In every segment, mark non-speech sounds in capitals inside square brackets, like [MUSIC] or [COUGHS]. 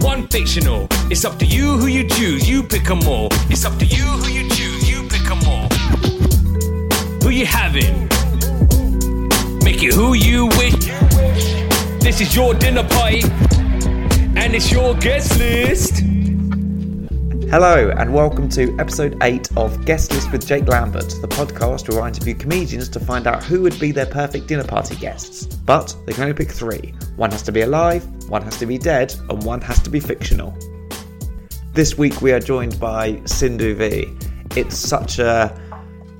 one fictional. It's up to you who you choose, you pick pick 'em all. It's up to you who you choose, you pick pick 'em all. Who you having? Make it who you wish. This is your dinner party, and it's your guest list. Hello, and welcome to episode 8 of Guest List with Jake Lambert, the podcast where I interview comedians to find out who would be their perfect dinner party guests. But they can only pick three one has to be alive, one has to be dead, and one has to be fictional. This week we are joined by Sindhu Vee. It's such a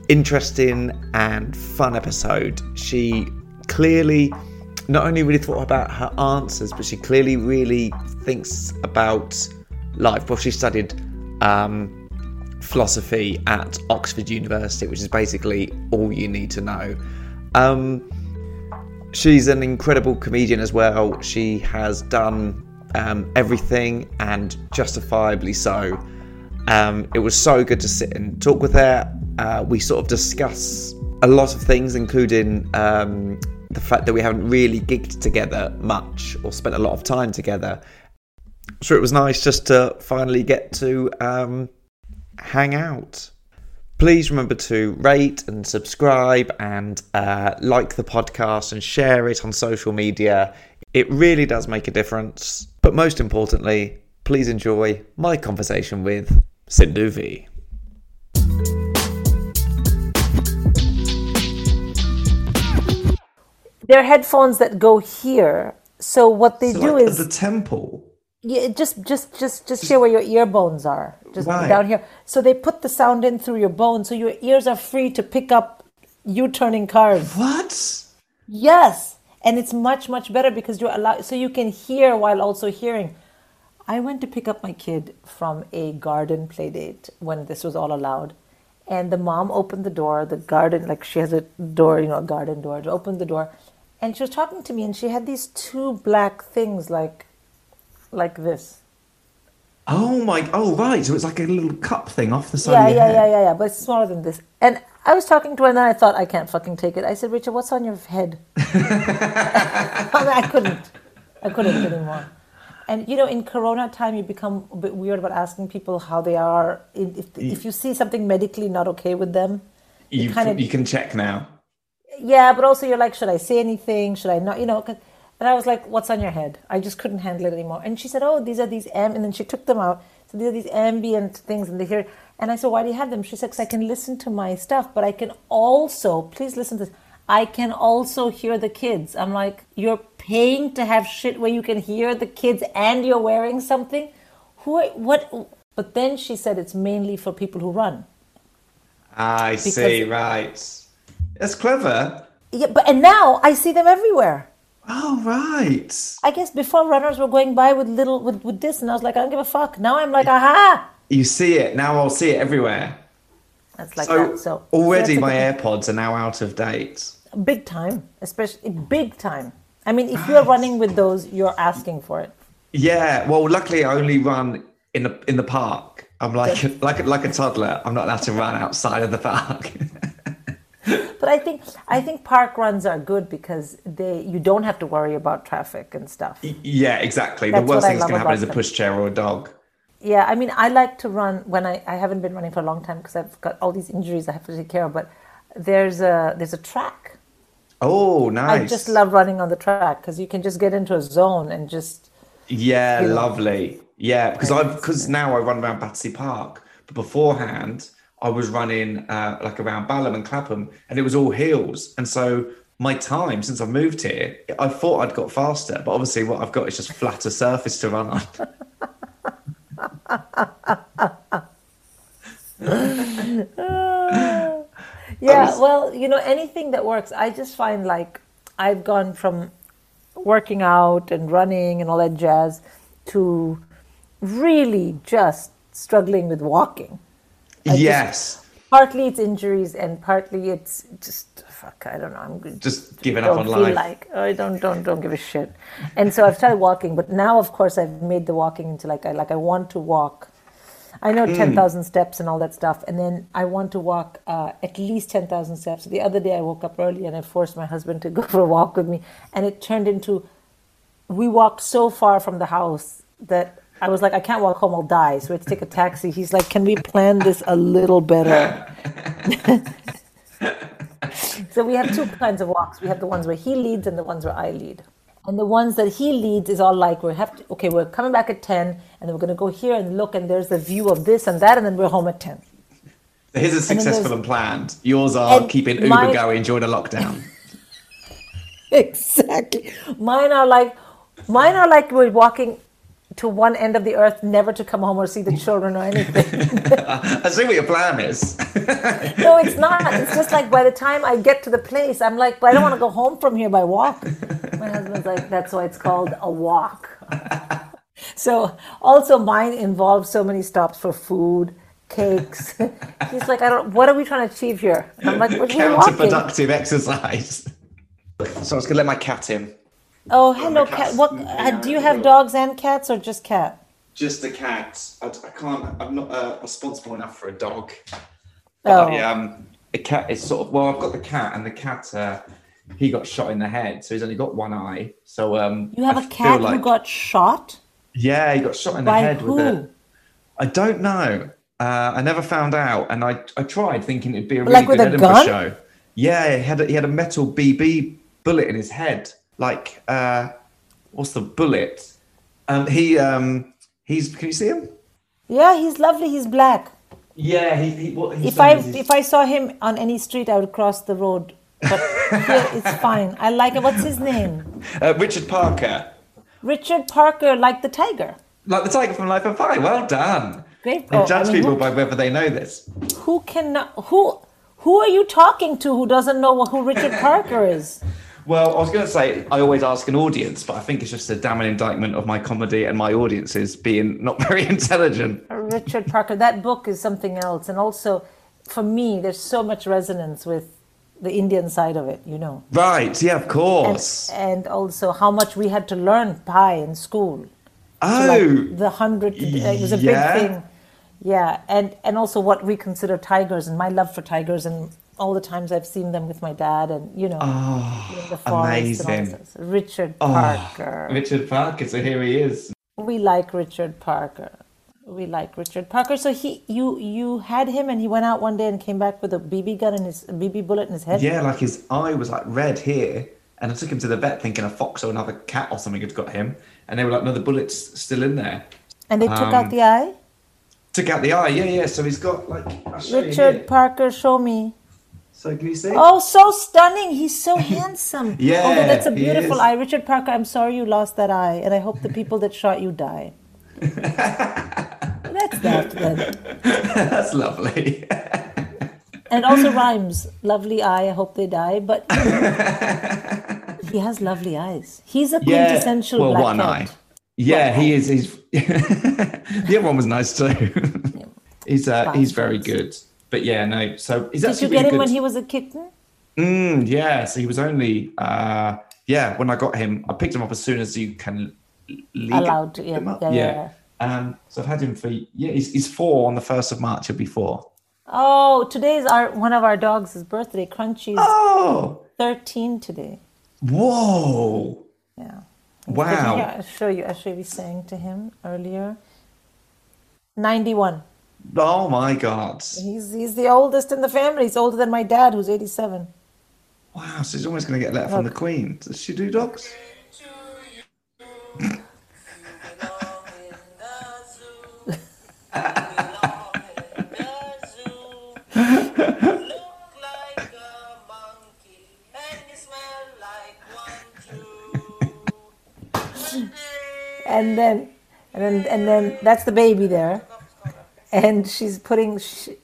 interesting and fun episode. She clearly not only really thought about her answers, but she clearly really thinks about life. Well, she studied um, philosophy at Oxford University, which is basically all you need to know. Um, she's an incredible comedian as well. She has done um, everything and justifiably so. Um, it was so good to sit and talk with her. Uh, we sort of discuss a lot of things, including um, the fact that we haven't really gigged together much or spent a lot of time together. So it was nice just to finally get to um, hang out. Please remember to rate and subscribe and uh, like the podcast and share it on social media. It really does make a difference. But most importantly, please enjoy my conversation with Sindhu Vee. They're headphones that go here. So what they So, do like, is the temple. Yeah, just just just just here where your ear bones are, just Right. down here. So they put the sound in through your bones, so your ears are free to pick up you turning cars. What? Yes, and it's much much better because you're allowed, so you can hear while also hearing. I went to pick up my kid from a garden play date when this was all allowed. And the mom opened the door, the garden, like she has a door, you know, a garden door, to open the door. And she was talking to me and she had these two black things like like this. Oh my! Oh right. So it's like a little cup thing off the side Yeah, of your yeah, head. yeah, yeah, yeah. But it's smaller than this. And I was talking to her and then I thought I can't fucking take it. I said, Richard, what's on your head? [LAUGHS] I, mean, I couldn't. I couldn't anymore. And you know, in Corona time, you become a bit weird about asking people how they are. If if you see something medically not okay with them, You, kind of you can check now. yeah. But also, you're like, should I say anything? Should I not? You know. And I was like, what's on your head? I just couldn't handle it anymore. And she said, oh, these are these am, and then she took them out. So these are these ambient things, and they hear. And I said, why do you have them? She said, because I can listen to my stuff, but I can also, please listen to this. I can also hear the kids. I'm like, you're paying to have shit where you can hear the kids and you're wearing something? Who, are, what? But then she said it's mainly for people who run. I see. Right. That's clever. Yeah, but and now I see them everywhere. Oh right. I guess before runners were going by with little with, with this, and I was like, I don't give a fuck. Now I'm like, aha! You see it now. I'll see it everywhere. That's like so, that. So already my that's AirPods are now out of date. big time, especially big time. I mean, if you're running with those, you're asking for it. Yeah. Well, luckily I only run in the in the park. I'm like [LAUGHS] like like a toddler. I'm not allowed to run outside of the park. [LAUGHS] [LAUGHS] But I think I think park runs are good because they you don't have to worry about traffic and stuff. yeah, exactly. That's the worst thing that's going to happen is a pushchair or a dog. Yeah, I mean, I like to run when I, I haven't been running for a long time because I've got all these injuries I have to take care of. But there's a there's a track. Oh, nice. I just love running on the track because you can just get into a zone and just Yeah, you know. lovely. Yeah, because I've because now I run around Battersea Park, but beforehand I was running uh, like around Balham and Clapham, and it was all hills, and so my time since I've moved here, I thought I'd got faster, but obviously what I've got is just flatter surface to run on. [LAUGHS] Yeah, was- well, you know, anything that works. I just find like I've gone from working out and running and all that jazz to really just struggling with walking. Just- yes. Partly it's injuries and partly it's just fuck. I don't know. I'm. Just giving up on life. like I don't don't don't give a shit. And so I've started walking, but now of course I've made the walking into like I like I want to walk. I know Mm. ten thousand steps and all that stuff, and then I want to walk uh, at least ten thousand steps. The other day I woke up early and I forced my husband to go [LAUGHS] for a walk with me, and it turned into we walked so far from the house that I was like, I can't walk home, I'll die. So we had to take a taxi. He's like, Can we plan this a little better? [LAUGHS] so we have two kinds of walks. We have the ones where he leads and the ones where I lead. And the ones that he leads is all like we have to okay, we're coming back at ten and then we're gonna go here and look and there's the view of this and that and then we're home at ten. His is successful there's- and planned. Yours are keeping Uber mine- going during a lockdown. [LAUGHS] [LAUGHS] Exactly. Mine are like mine are like we're walking to one end of the earth, never to come home or see the children or anything. [LAUGHS] I see what your plan is. [LAUGHS] No, it's not. It's just like by the time I get to the place, I'm like, but I don't want to go home from here by walk. My husband's like, that's why it's called a walk. [LAUGHS] So also mine involves so many stops for food, cakes. He's like, I don't. What are we trying to achieve here? And I'm like, we're walking. Counterproductive exercise. So I was gonna let my cat in. Oh, hello, cat. What? Uh, do you have dogs and cats or just cat? Just a cat. I, I can't. I'm not uh, responsible enough for a dog. Oh. I, um, a cat is sort of. Well, I've got the cat, and the cat. Uh, he got shot in the head, so he's only got one eye. So um, You have I a cat who got shot Yeah, he got shot in the by head who? with a. I don't know. Uh, I never found out, and I I tried thinking it'd be a really Like good Edinburgh gun? show. Yeah, he had a, he had a metal BB bullet in his head. Like, uh, what's the bullet? Um, he um, he's. Can you see him? Yeah, he's lovely. He's black. Yeah, he. he what he's If I is if I saw him on any street, I would cross the road. But here [LAUGHS] it's fine. I like it. What's his name? uh, Richard Parker, Richard Parker, like the tiger. like the tiger from Life of Pi. Well done. Great. They Oh, I judge mean, people who, by whether they know this. who can who who are you talking to who doesn't know who Richard Parker is? [LAUGHS] Well, I was going to say I always ask an audience, but I think it's just a damning indictment of my comedy and my audiences being not [LAUGHS] very intelligent. Richard Parker. That book is something else, and also for me, there's so much resonance with the Indian side of it. You know. Right? Yeah, of course. and also how much we had to learn pi in school. oh, like the hundred. Uh, it was a yeah. big thing. Yeah, and and also what we consider tigers and my love for tigers and all the times I've seen them with my dad and you know in the forest and all Oh, amazing. that stuff. Richard Oh, Parker. Richard Parker. So here he is. we like Richard Parker. We like Richard Parker. So he, you, you had him, and he went out one day and came back with a BB gun and his a BB bullet in his head. Yeah, like his eye was like red here, and I took him to the vet thinking a fox or another cat or something had got him, and they were like, no, the bullet's still in there. And they took Um, out the eye. Took out the eye. Yeah, yeah. So he's got like. I'll show you Richard here. Parker, show me. So can you see? Oh, so stunning! He's so [LAUGHS] handsome. Yeah, Although that's a beautiful eye, Richard Parker. I'm sorry you lost that eye, and I hope the people that shot you die. [LAUGHS] that's that then. That's lovely. And it also rhymes. Lovely eye. I hope they die. But [LAUGHS] he has lovely eyes. He's a quintessential yeah, well, black one cat. eye. Yeah, he is. He's the other one was nice too. he's uh, he's very good. But yeah, no. So he's Did actually you get him good. when he was a kitten? Mm, yeah, so he was only uh yeah, when I got him, I picked him up as soon as you can leave Allowed to, yeah, up. yeah, yeah, Um so I've had him for yeah, he's, he's four on the first of March, he'll be four. Oh, today's our one of our dogs' birthday. Crunchy's Oh 13 today. whoa. Yeah. Wow. Here, I'll show you. I'll show you saying to him earlier. 91. Oh my god. He's he's the oldest in the family. He's older than my dad, who's 87. Wow, so he's almost gonna get a letter from the Queen. Does she do dogs? [LAUGHS] and then and then and then that's the baby there and she's putting she,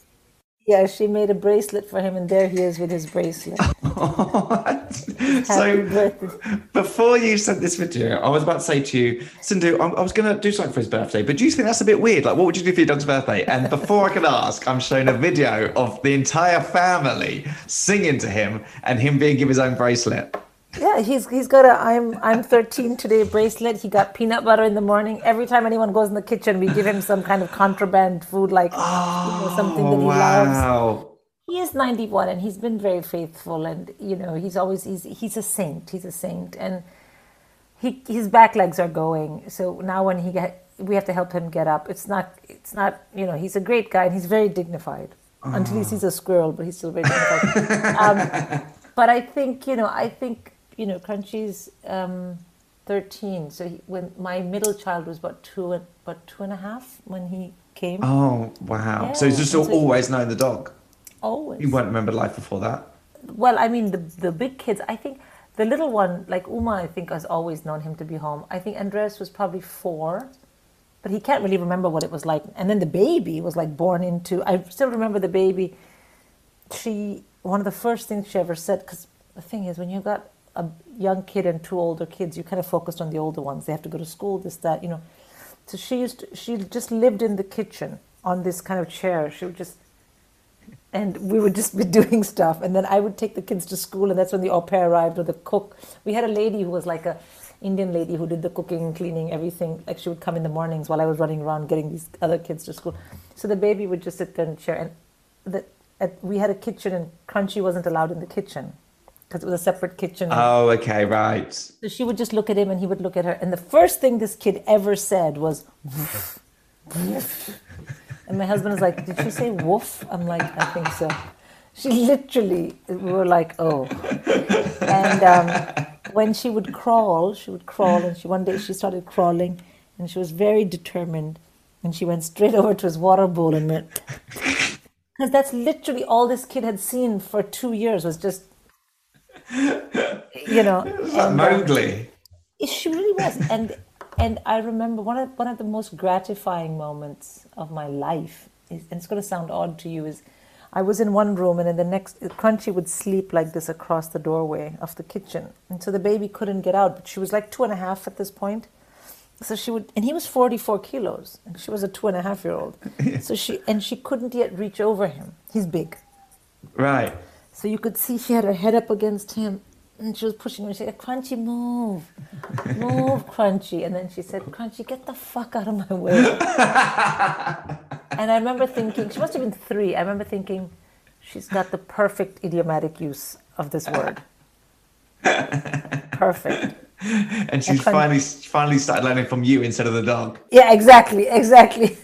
yeah she made a bracelet for him and there he is with his bracelet [LAUGHS] so birthday before you sent this video, I was about to say to you, Sindhu, I, I was going to do something for his birthday, but do you think that's a bit weird? Like, what would you do for your dog's birthday? And before I could ask, I'm showing a video of the entire family singing to him and him being given his own bracelet. Yeah he's he's got a i'm i'm 13 today bracelet. He got peanut butter in the morning. Every time anyone goes in the kitchen we give him some kind of contraband food like you know, something that he loves. wow. he is 91 and he's been very faithful and you know he's always he's he's a saint. He's a saint. And he his back legs are going. So now when he get we have to help him get up. It's not it's not you know he's a great guy and he's very dignified. Until he sees a squirrel but he's still very dignified. [LAUGHS] Um, but i think you know i think you know crunchy's um, 13 so he, when my middle child was about two and about two and a half when he came Oh, wow. so he's just so- always known the dog. always You won't remember life before that. Well, I mean, the the big kids. I think the little one, like Uma, I think has always known him to be home. I think Andres was probably four, but he can't really remember what it was like. And then the baby was like born into. I still remember the baby. She one of the first things she ever said because the thing is when you've got a young kid and two older kids, you kind of focused on the older ones. They have to go to school, this that, you know. So she used to, she just lived in the kitchen on this kind of chair. She would just and we would just be [LAUGHS] doing stuff and then i would take the kids to school and that's when the au pair arrived or the cook we had a lady who was like a indian lady who did the cooking cleaning everything like she would come in the mornings while i was running around getting these other kids to school so the baby would just sit there and chair and the, at, we had a kitchen and crunchy wasn't allowed in the kitchen because it was a separate kitchen Oh, okay, right. so she would just look at him and he would look at her. And the first thing this kid ever said was, woof, woof. And my husband was like, Did she say woof? I'm like, I think so. She literally, we were like, Oh. And um, when she would crawl, she would crawl. And she one day she started crawling and she was very determined. And she went straight over to his water bowl and went, [LAUGHS] because that's literally all this kid had seen for two years was just, you know. [LAUGHS] And, uh, Mowgli. she really was. And and i remember one of one of the most gratifying moments of my life is, and it's going to sound odd to you is i was in one room and in the next crunchy would sleep like this across the doorway of the kitchen. And so the baby couldn't get out but she was like two and a half at this point. So she would and he was 44 kilos. And she was a two and a half year old. [LAUGHS] So she and she couldn't yet reach over him. He's big. Right. So you could see she had her head up against him and she was pushing him. She said, Crunchy, move. Move, Crunchy. And then she said, Crunchy, get the fuck out of my way. and I remember thinking, she must have been three. I remember thinking, she's got the perfect idiomatic use of this word. Perfect. And she's can't- finally finally started learning from you instead of the dog. Yeah, exactly, exactly.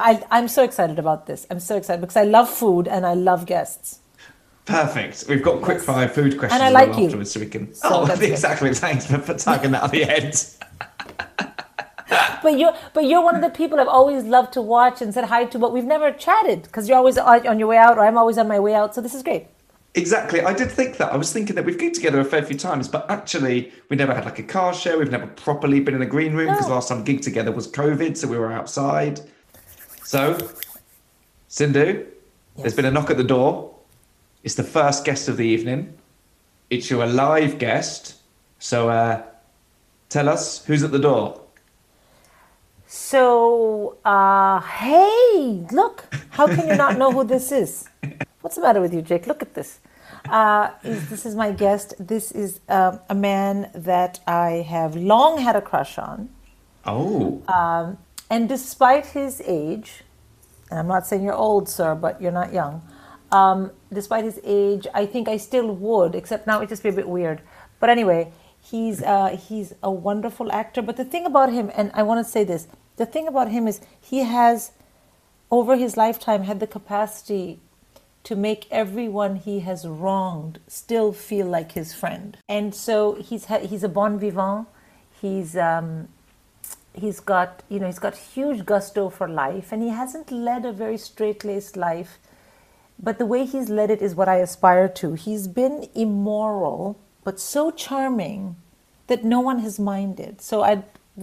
I, I'm so excited about this. I'm so excited because I love food and I love guests. Perfect. We've got quick fire food questions and I like you. afterwards, so we can. So oh, that's [LAUGHS] good. exactly. Thanks for, for tugging that at the end. But you're but you're one of the people I've always loved to watch and said hi to, but we've never chatted because you're always on your way out, or I'm always on my way out. So this is great. Exactly. I did think that. I was thinking that we've gigged together a fair few times, but actually, we never had like a car share. We've never properly been in a green room because No. last time gigged together was COVID, so we were outside. So, Sindhu, there's been a knock at the door. It's the first guest of the evening. It's your live guest. So, uh, tell us who's at the door. So uh, hey, look! How can you not know who this is? What's the matter with you, Jake? Look at this. Uh, is, this is my guest. This is um a man that I have long had a crush on. Oh, And despite his age, and I'm not saying you're old, sir, but you're not young. Um, despite his age, I think I still would, except now it just be a bit weird. But anyway, he's uh, he's a wonderful actor. But the thing about him, and I want to say this, the thing about him is he has, over his lifetime, had the capacity to make everyone he has wronged still feel like his friend. And so he's ha- he's a bon vivant. He's um, he's got you know he's got huge gusto for life and he hasn't led a very straight-laced life. But the way he's led it is what i aspire to. He's been immoral but so charming that no one has minded. So i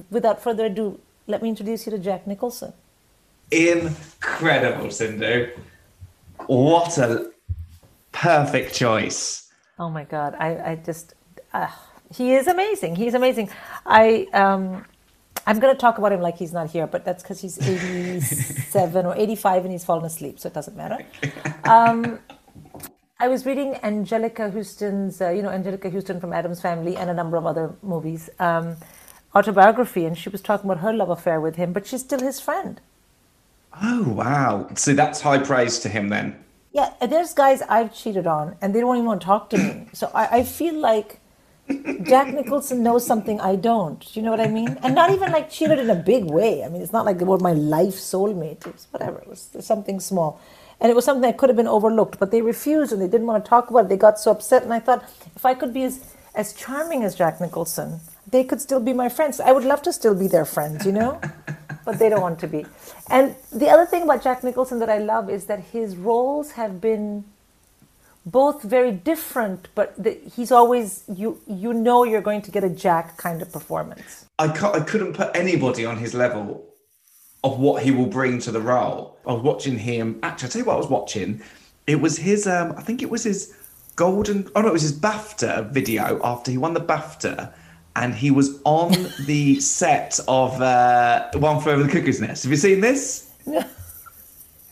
without further ado let me introduce you to jack nicholson. Incredible, Sindhu. What a perfect choice. oh my god i, I just uh, he is amazing he's amazing. I um i'm going to talk about him like he's not here but that's because he's 87 or 85 and he's fallen asleep so it doesn't matter um I was reading Anjelica Huston's, uh, you know, Anjelica Huston from Addams Family and a number of other movies, um, autobiography, and she was talking about her love affair with him, but she's still his friend. Oh, wow. So that's high praise to him then. Yeah, there's guys I've cheated on, and they don't even want to talk to me. So I, I feel like Jack Nicholson knows something I don't. Do you know what I mean? And not even like cheated in a big way. I mean, it's not like they were my life soulmate. It was whatever. It was something small. And it was something that could have been overlooked, but they refused and they didn't want to talk about it. They got so upset. And I thought, if I could be as, as charming as Jack Nicholson, they could still be my friends. I would love to still be their friends, you know? but they don't want to be. And the other thing about Jack Nicholson that I love is that his roles have been both very different, but the, he's always you you know you're going to get a Jack kind of performance. I, I couldn't put anybody on his level of what he will bring to the role. I was watching him. Actually, I'll tell you what I was watching. It was his, um, I think it was his golden, oh no, it was his BAFTA video after he won the BAFTA. And he was on [LAUGHS] the set of uh, One Flew Over the Cuckoo's Nest. Have you seen this?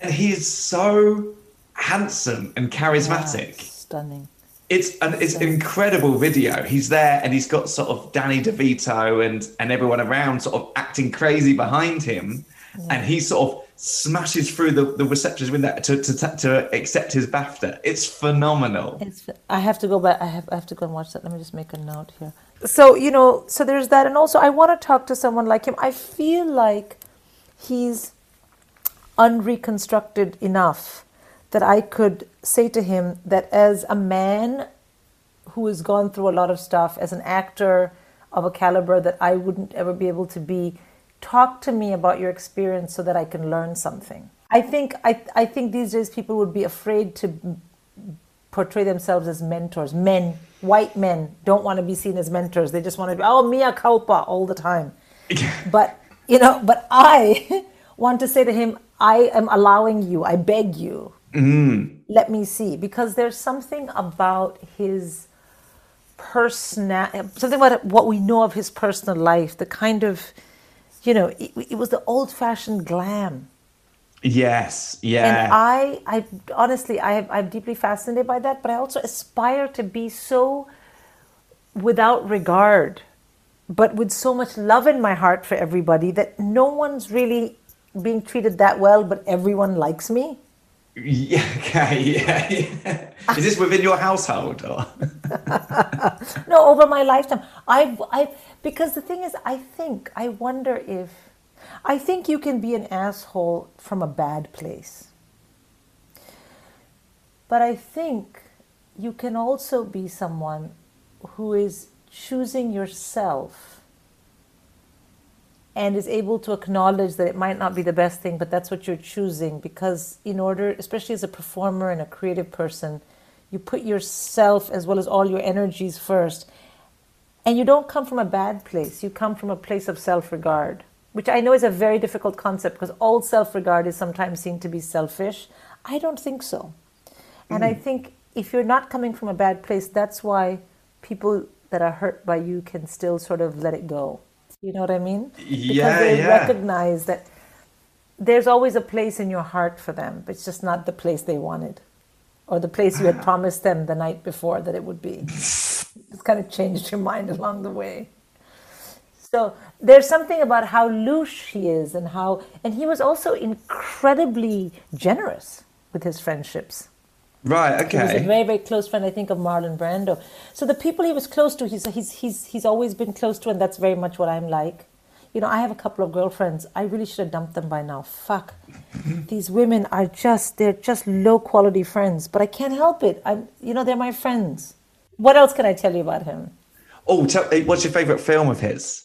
and he's so handsome and charismatic. Stunning. It's an it's an incredible video. He's there and he's got sort of Danny DeVito and and everyone around sort of acting crazy behind him, and he sort of smashes through the, the receptionist window to, to to accept his BAFTA. It's phenomenal. It's, I have to go back. I have, I have to go and watch that. Let me just make a note here. So, you know, so there's that. And also, I want to talk to someone like him. I feel like he's unreconstructed enough that I could say to him that as a man who has gone through a lot of stuff, as an actor of a caliber that I wouldn't ever be able to be, talk to me about your experience so that I can learn something. I think I, I think these days people would be afraid to portray themselves as mentors. Men, white men, don't want to be seen as mentors. They just want to be oh mea culpa all the time. [LAUGHS] but you know, but I [LAUGHS] want to say to him, I am allowing you. I beg you. Mm-hmm. Let me see, because there's something about his personal, something about what we know of his personal life. The kind of, you know, it, it was the old-fashioned glam. Yes, yeah. And. I, I honestly, I, I'm deeply fascinated by that, but I also aspire to be so without regard, but with so much love in my heart for everybody that no one's really being treated that well, but everyone likes me. Yeah, [LAUGHS] okay, yeah, yeah. Is this within your household? Or? [LAUGHS] No, over my lifetime, I've, I, because the thing is, I think, I wonder if, I think you can be an asshole from a bad place. But I think you can also be someone who is choosing yourself and is able to acknowledge that it might not be the best thing, but that's what you're choosing. Because, in order, especially as a performer and a creative person, you put yourself as well as all your energies first. And you don't come from a bad place, you come from a place of self regard, which I know is a very difficult concept because all self regard is sometimes seen to be selfish. I don't think so. And I mm. think if you're not coming from a bad place, that's why people that are hurt by you can still sort of let it go. You know what I mean? Because Yeah, they yeah. recognize that there's always a place in your heart for them, but it's just not the place they wanted or the place you had [LAUGHS] promised them the night before that it would be. It's kind of changed your mind along the way. So there's something about how loose he is and how, and he was also incredibly generous with his friendships. Right, Okay. He was a very, very close friend, I think, of Marlon Brando. So the people he was close to, he's, he's, he's, he's always been close to, and that's very much what I'm like. You know, I have a couple of girlfriends. I really should have dumped them by now. Fuck. [LAUGHS] These women are just, they're just low quality friends, but I can't help it. I'm, you know, they're my friends. What else can I tell you about him? Oh, tell, eh, what's your favourite film of his?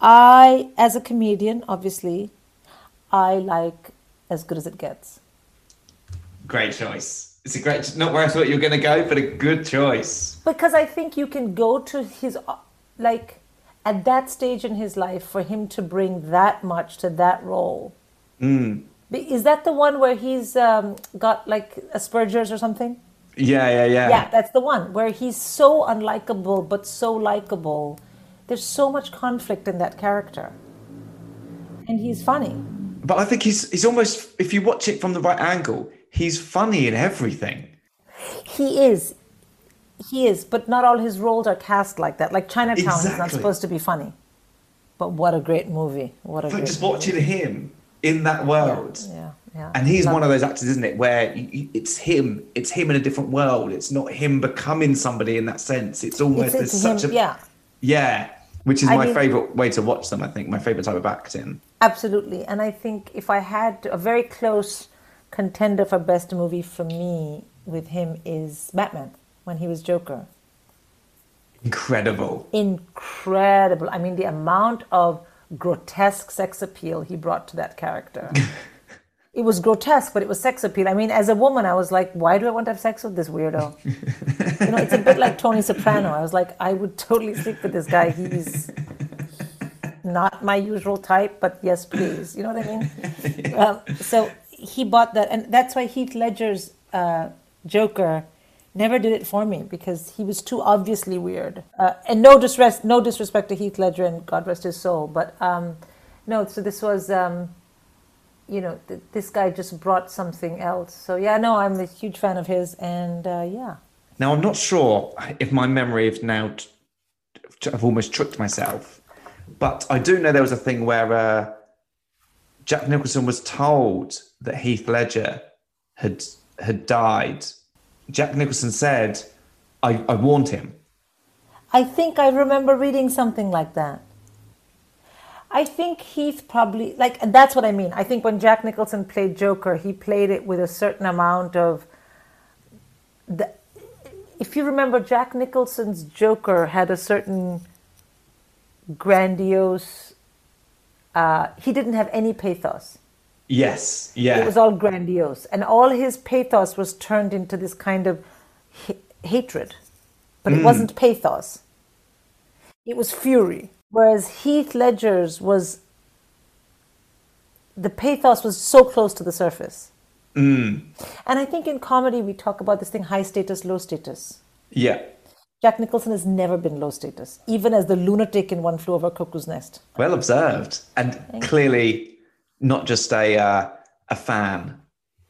I, as a comedian, obviously, I like as good as it gets. Great choice. It's a great, not where I thought you were going to go, but a good choice. Because I think you can go to his, like, at that stage in his life, for him to bring that much to that role. Mm. Is that the one where he's um, got like Asperger's or something? Yeah, yeah, yeah. Yeah, that's the one where he's so unlikable but so likable. There's so much conflict in that character. And he's funny. But I think he's he's almost if you watch it from the right angle, he's funny in everything. He is. He is, but not all his roles are cast like that. Like Chinatown, he's not supposed to be funny. But what a great movie. What a But just movie. watching him in that world. Yeah, yeah. And he's one of those actors, isn't it, where it's him, it's him in a different world. It's not him becoming somebody in that sense. It's almost It's, it's there's him, such a yeah. yeah, which is I my mean- favorite way to watch them. I think my favorite type of acting. Absolutely. And I think if I had a very close contender for best movie for me with him is Batman when he was Joker. Incredible. Incredible. I mean, the amount of grotesque sex appeal he brought to that character. [LAUGHS] it was grotesque, but it was sex appeal. I mean, as a woman, I was like, why do I want to have sex with this weirdo? you know, it's a bit like Tony Soprano. I was like, I would totally sleep with this guy. He's not my usual type, but yes, please. You know what I mean? [LAUGHS] um, so he bought that, and that's why Heath Ledger's uh, Joker never did it for me because he was too obviously weird. Uh, and no disrespect, no disrespect to Heath Ledger, and God rest his soul, but um, no. So this was, um, you know, th- this guy just brought something else. So yeah, no, I'm a huge fan of his, and uh, yeah. Now I'm not sure if my memory of now I've almost tricked myself, but I do know there was a thing where uh, Jack Nicholson was told that Heath Ledger had had died. Jack Nicholson said, "I, I warned him." I think I remember reading something like that. I think Heath probably like and that's what I mean. I think when Jack Nicholson played Joker, he played it with a certain amount of the if you remember Jack Nicholson's Joker had a certain grandiose uh, he didn't have any pathos. Yes, yeah, It was all grandiose, and all his pathos was turned into this kind of ha- hatred, but it wasn't pathos. It was fury. Whereas Heath Ledger's was the pathos was so close to the surface. And I think in comedy we talk about this thing: high status, low status. yeah. Jack Nicholson has never been low status, even as the lunatic in One Flew Over Cuckoo's Nest. Well observed, and clearly not just a uh, a fan,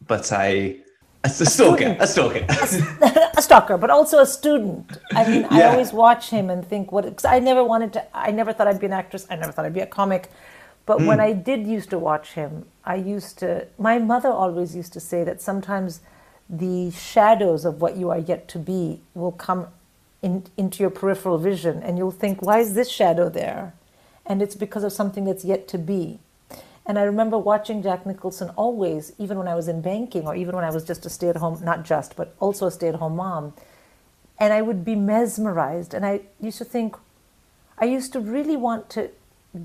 but a a, stalker, a stalker. [LAUGHS] a stalker, but also a student. I mean, I always watch him and think, what? Because I never wanted to. I never thought I'd be an actress. I never thought I'd be a comic. But when I did used to watch him, I used to. My mother always used to say that sometimes the shadows of what you are yet to be will come in, into your peripheral vision, and you'll think, why is this shadow there? And it's because of something that's yet to be. And I remember watching Jack Nicholson always, even when I was in banking or even when I was just a stay at home, not just, but also a stay at home mom. And I would be mesmerized. And I used to think, I used to really want to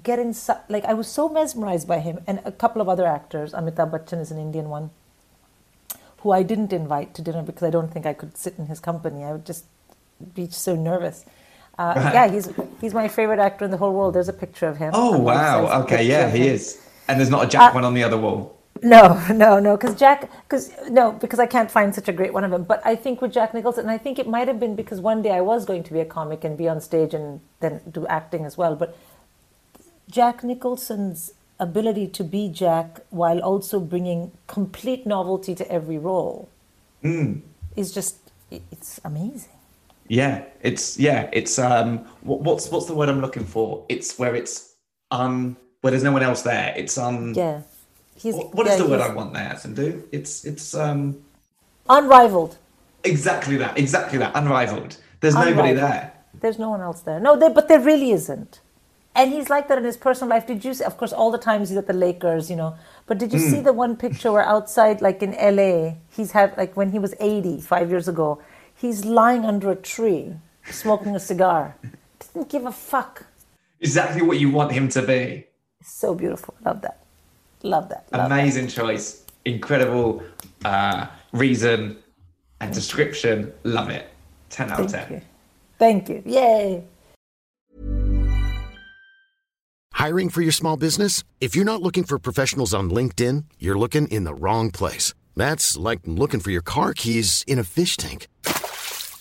get inside. Like, I was so mesmerized by him and a couple of other actors. Amitabh Bachchan is an Indian one, who I didn't invite to dinner because I don't think I could sit in his company. I would just be so nervous. Uh, yeah, he's he's my favorite actor in the whole world. There's a picture of him. oh wow, okay, yeah, he is. And there's not a Uh, Jack one on the other wall. No, [LAUGHS] no, no, because Jack, because no, because I can't find such a great one of him. But I think with Jack Nicholson, and I think it might have been because one day I was going to be a comic and be on stage and then do acting as well. But Jack Nicholson's ability to be Jack while also bringing complete novelty to every role is just—it's amazing. Yeah, it's yeah, it's um, what, what's what's the word I'm looking for? It's where it's um where there's no one else there. It's um Yeah, he's What, what is yeah, the word I want there, Sindhu? It's it's um unrivaled. exactly that, exactly that, unrivaled. There's nobody there. There's no one else there. No, there, but there really isn't. And he's like that in his personal life. Did you see, of course, all the times he's at the Lakers, you know, but did you see the one picture where outside, like in LA, he's had, like when he was 80, five years ago, he's lying under a tree, smoking a cigar. Didn't give a fuck. Exactly what you want him to be. So beautiful. Love that. Love that. Love Amazing choice. Incredible uh, reason and description. Love it. 10 out of Thank 10. you. Thank you. Yay. Hiring for your small business? If you're not looking for professionals on LinkedIn, you're looking in the wrong place. That's like looking for your car keys in a fish tank.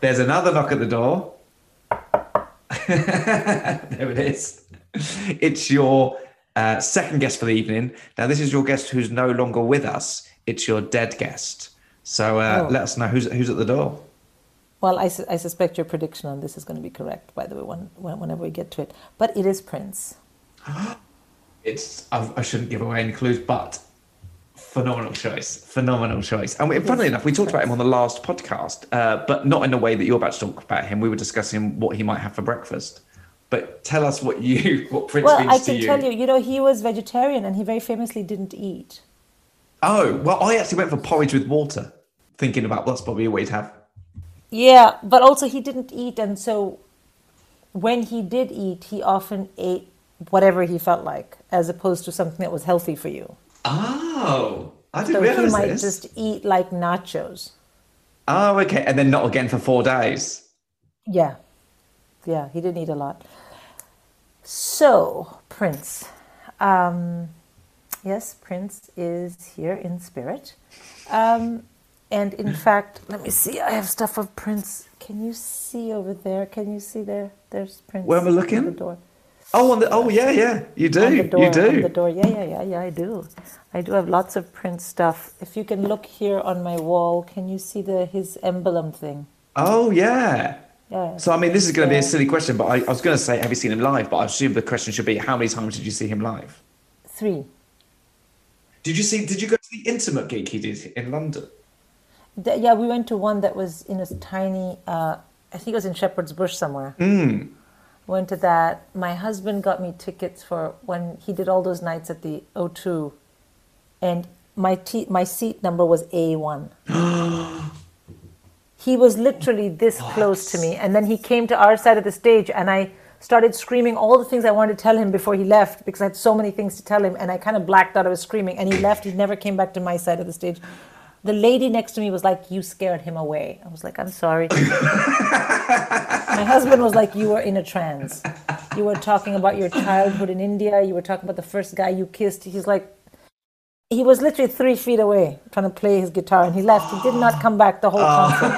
There's another knock at the door. [LAUGHS] there it is. It's your uh, second guest for the evening. Now, this is your guest who's no longer with us. It's your dead guest. So uh, Oh. let us know who's who's at the door. Well, I, su- I suspect your prediction on this is going to be correct, by the way, when, when, whenever we get to it. But it is Prince. [GASPS] It's I, I shouldn't give away any clues, but phenomenal choice, phenomenal choice. And we, funnily enough, we talked about him on the last podcast, uh, but not in the way that you're about to talk about him. We were discussing what he might have for breakfast. But tell us what you [LAUGHS] what Prince Well, I can you. tell you, you know, he was vegetarian and he very famously didn't eat. Oh well, I actually went for porridge with water, thinking about that's probably a way to have. Yeah, but also he didn't eat, and so when he did eat, he often ate whatever he felt like, as opposed to something that was healthy for you. Oh, I didn't So he might this. just eat like nachos. Oh, okay, and then not again for four days. Yeah, yeah, he didn't eat a lot. So, Prince. Um, yes, Prince is here in spirit. Um, and in [LAUGHS] fact, let me see, I have stuff of Prince. Can you see over there? Can you see there? There's Prince. Where am I looking? The door. Oh, on the oh yeah yeah you do the door, you do. the door. Yeah, yeah, yeah, yeah, I do. I do have lots of Prince stuff. If you can look here on my wall, can you see the his emblem thing? Oh yeah. Yeah. So I mean, this is going to be a silly question, but I, I was going to say, have you seen him live? But I assume the question should be, how many times did you see him live? Three. Did you see? Did you go to the intimate gig he did in London? Th- yeah, we went to one that was in a tiny, uh, I think it was in Shepherd's Bush somewhere. Mm. Went to that. My husband got me tickets for when he did all those nights at the O2, and my t- my seat number was A1. [GASPS] he was literally this close to me, and then he came to our side of the stage, and I started screaming all the things I wanted to tell him before he left because I had so many things to tell him, and I kind of blacked out. I was screaming, and he left. He never came back to my side of the stage. The lady next to me was like, "You scared him away." I was like, "I'm sorry." [LAUGHS] my husband was like, "You were in a trance. You were talking about your childhood in India. You were talking about the first guy you kissed." He's like, he was literally three feet away trying to play his guitar, and he left. He did not come back the whole concert.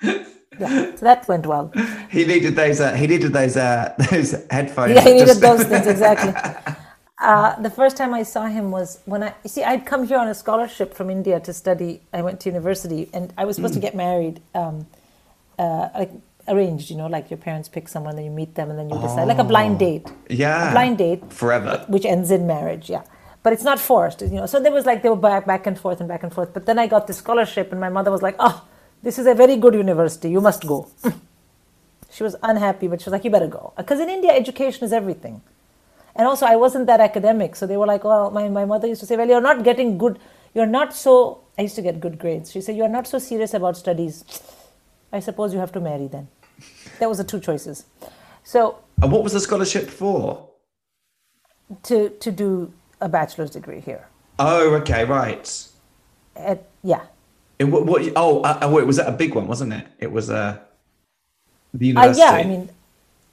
[LAUGHS] yeah, so that went well. He needed those. Uh, he needed those. Uh, those headphones. Yeah, he needed Just- those things exactly. [LAUGHS] Uh, the first time I saw him was when I you see I'd come here on a scholarship from India to study. I went to university and I was supposed to get married, um, uh, like arranged. You know, like your parents pick someone, then you meet them, and then you decide, like a blind date. Yeah. a blind date Forever. which ends in marriage. Yeah, but it's not forced. You know, so there was like they were back back and forth and back and forth. But then I got the scholarship, and my mother was like, "Oh, this is a very good university. You must go." [LAUGHS] she was unhappy, but she was like, "You better go," because in India, education is everything. And also, I wasn't that academic, so they were like, "Well, my, my mother used to say, well, you're not getting good. You're not so." I used to get good grades. She said, "You are not so serious about studies. I suppose you have to marry then." That was the two choices. So And what was the scholarship for? to to do a bachelor's degree here, Oh, okay, right. at yeah, It, what, what? Oh, uh, uh, wait, was that a big one? Wasn't it? It was uh, the uh, yeah. I mean,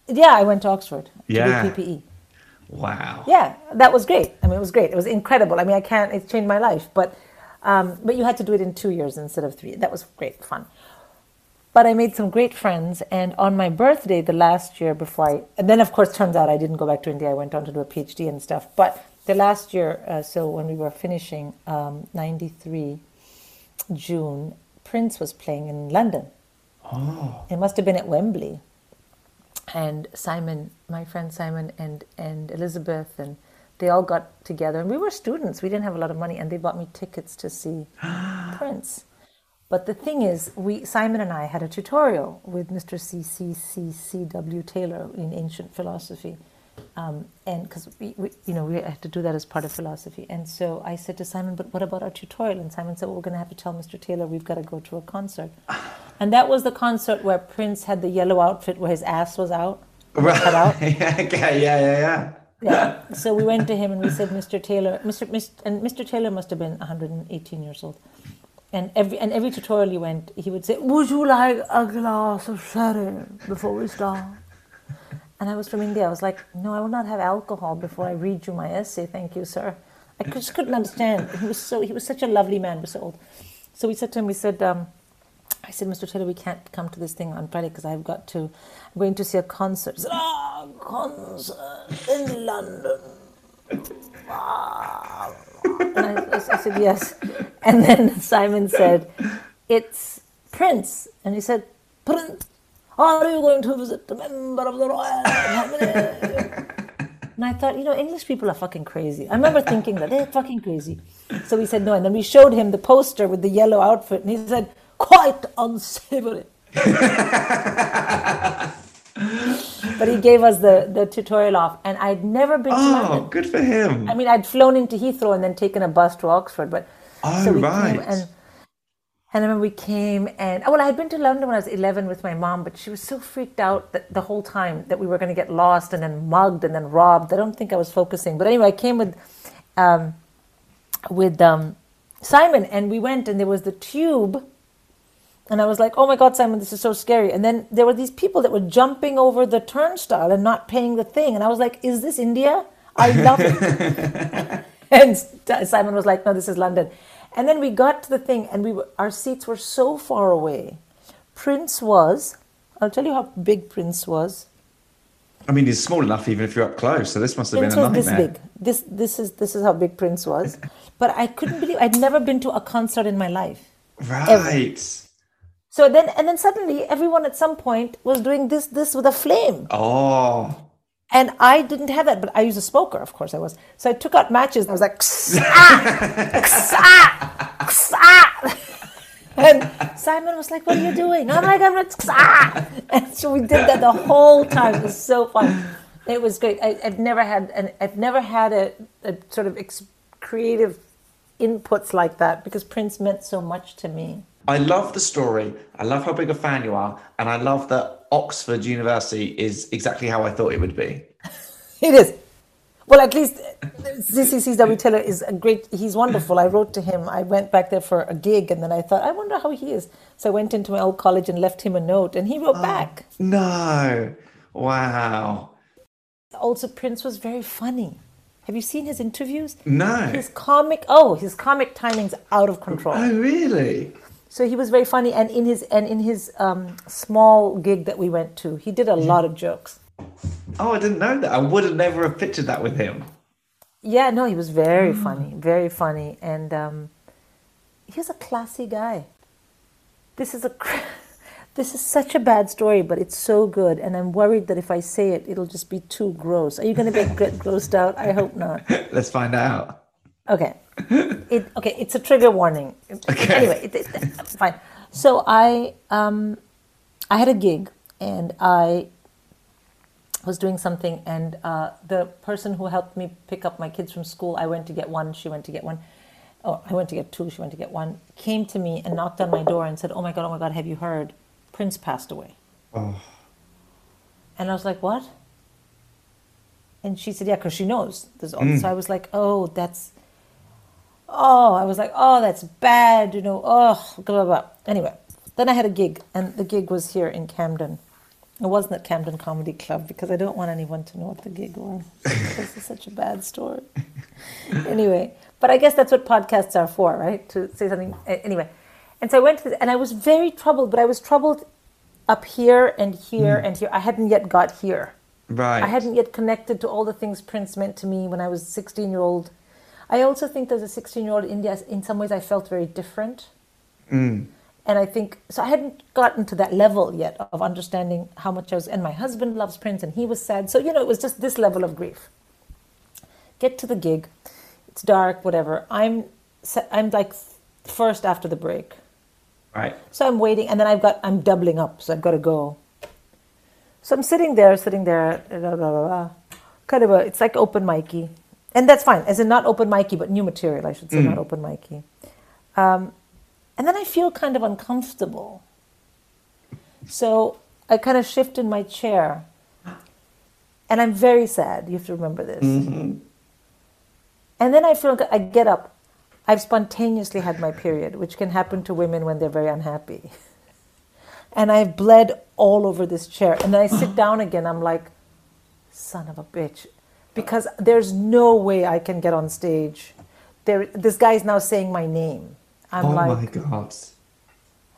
yeah, I went to Oxford to Yeah. do PPE. Wow. Yeah, that was great. I mean, it was great. It was incredible. I mean, I can't. It changed my life. But um, but you had to do it in two years instead of three. That was great fun. But I made some great friends, and on my birthday, the last year before I, and then of course turns out I didn't go back to India. I went on to do a PhD and stuff. But the last year, uh, so when we were finishing um, '93 June, Prince was playing in London. Oh. It must have been at Wembley and Simon, my friend Simon, and and Elizabeth, and they all got together, and we were students. We didn't have a lot of money, and they bought me tickets to see [GASPS] Prince. But the thing is, we Simon and I had a tutorial with Mr. C. C. C. C. W. Taylor in ancient philosophy, um, and because we, we, you know, we had to do that as part of philosophy. And so I said to Simon, "But what about our tutorial?" And Simon said, "Well, we're going to have to tell Mr. Taylor we've got to go to a concert." [LAUGHS] And that was the concert where Prince had the yellow outfit where his ass was out, Right. cut out. [LAUGHS] yeah, yeah, yeah, yeah. Yeah. So we went to him and we said, "Mr. Taylor, Mr. Mr. and Mr. Taylor must have been 118 years old." And every and every tutorial he went, he would say, "Would you like a glass of sherry before we start?" And I was from India. I was like, "No, I will not have alcohol before I read you my essay. Thank you, sir." I just couldn't understand. He was so he was such a lovely man, but so old. So we said to him, we said, um, I said, Mr. Taylor, we can't come to this thing on Friday because I've got to, I'm going to see a concert. Said, ah, concert in London. Wow. And I, I said, yes. And then Simon said, it's Prince. And he said, Prince, are you going to visit a member of the royal family? And I thought, you know, English people are fucking crazy. I remember thinking that they're fucking crazy. So we said no. And then we showed him the poster with the yellow outfit. And he said, quite unsavory. [LAUGHS] but he gave us the, the tutorial off. And I'd never been to Oh, London. good for him. I mean, I'd flown into Heathrow and then taken a bus to Oxford. But Oh, so we right. came and and I remember we came and oh, well, I had been to London when I was 11 with my mom, but she was so freaked out that the whole time that we were going to get lost and then mugged and then robbed. I don't think I was focusing. But anyway, I came with um, with um, Simon and we went and there was the tube. And I was like, oh my God, Simon, this is so scary. And then there were these people that were jumping over the turnstile and not paying the thing. And I was like, is this India? I love it. [LAUGHS] and Simon was like, no, this is London. And then we got to the thing, and we were, our seats were so far away. Prince was, I'll tell you how big Prince was. I mean, he's small enough even if you're up close, so this must have Prince been a was this big. This this is this is how big Prince was. But I couldn't believe I'd never been to a concert in my life. Right. So then and then suddenly everyone at some point was doing this this with a flame. Oh. And I didn't have that, but I was a smoker, of course I was. So I took out matches and I was like, "Ksa, [LAUGHS] ksa, ksa." [LAUGHS] and Simon was like, "What are you doing?" I'm like, "I'm not." ksa." And so we did that the whole time. It was so fun. It was great. I, I've never had an I've never had a, a sort of ex- creative inputs like that because Prince meant so much to me. I love the story. I love how big a fan you are. And I love that Oxford University is exactly how I thought it would be. [LAUGHS] It is. Well, at least uh, CCCW Taylor is a great, he's wonderful. I wrote to him. I went back there for a gig and then I thought, I wonder how he is. So I went into my old college and left him a note and he wrote oh. back. No. Wow. Also, Prince was very funny. Have you seen his interviews? No. His comic, oh, his comic timing's out of control. Oh, really? So he was very funny, and in his and in his um, small gig that we went to, he did a lot of jokes. Oh, I didn't know that. I would have never have pictured that with him. Yeah, no, he was very funny, very funny, and um, he's a classy guy. This is a [LAUGHS] this is such a bad story, but it's so good, and I'm worried that if I say it, it'll just be too gross. Are you going to get [LAUGHS] grossed out? I hope not. Let's find out. Okay. It okay. It's a trigger warning. Okay. Anyway, it, it, fine. So I um, I had a gig and I was doing something, and uh, the person who helped me pick up my kids from school, I went to get one. She went to get one. Oh, I went to get two. She went to get one. Came to me and knocked on my door and said, "Oh my god! Oh my god! Have you heard? Prince passed away." Oh. And I was like, "What?" And she said, "Yeah, because she knows." There's all So I was like, "Oh, that's." Oh, I was like, oh, that's bad, you know, oh, blah, blah, blah. Anyway, then I had a gig, and the gig was here in Camden. It wasn't at Camden Comedy Club because I don't want anyone to know what the gig was. [LAUGHS] this is such a bad story. anyway, but I guess that's what podcasts are for, right? To say something. Anyway, and so I went to, the, and I was very troubled, but I was troubled up here and here hmm. and here. I hadn't yet got here. Right. I hadn't yet connected to all the things Prince meant to me when I was 16 year old. I also think as a 16 year old in India, in some ways, I felt very different. Mm. And I think, so I hadn't gotten to that level yet of understanding how much I was, and my husband loves Prince and he was sad. So, you know, it was just this level of grief. Get to the gig, it's dark, whatever. I'm, I'm like first after the break. Right. So I'm waiting, and then I've got I'm doubling up, so I've got to go. So I'm sitting there, sitting there, blah, blah, blah, blah. kind of a it's like open micy, and that's fine, as in not open micy, but new material, I should say, not open micy. Um, and then I feel kind of uncomfortable. So I kind of shift in my chair, and I'm very sad. You have to remember this. And then I feel I get up. I've spontaneously had my period, which can happen to women when they're very unhappy. [LAUGHS] And I've bled all over this chair. And then I sit down again. I'm like, son of a bitch. Because there's no way I can get on stage. There, this guy is now saying my name. I'm oh like, my god.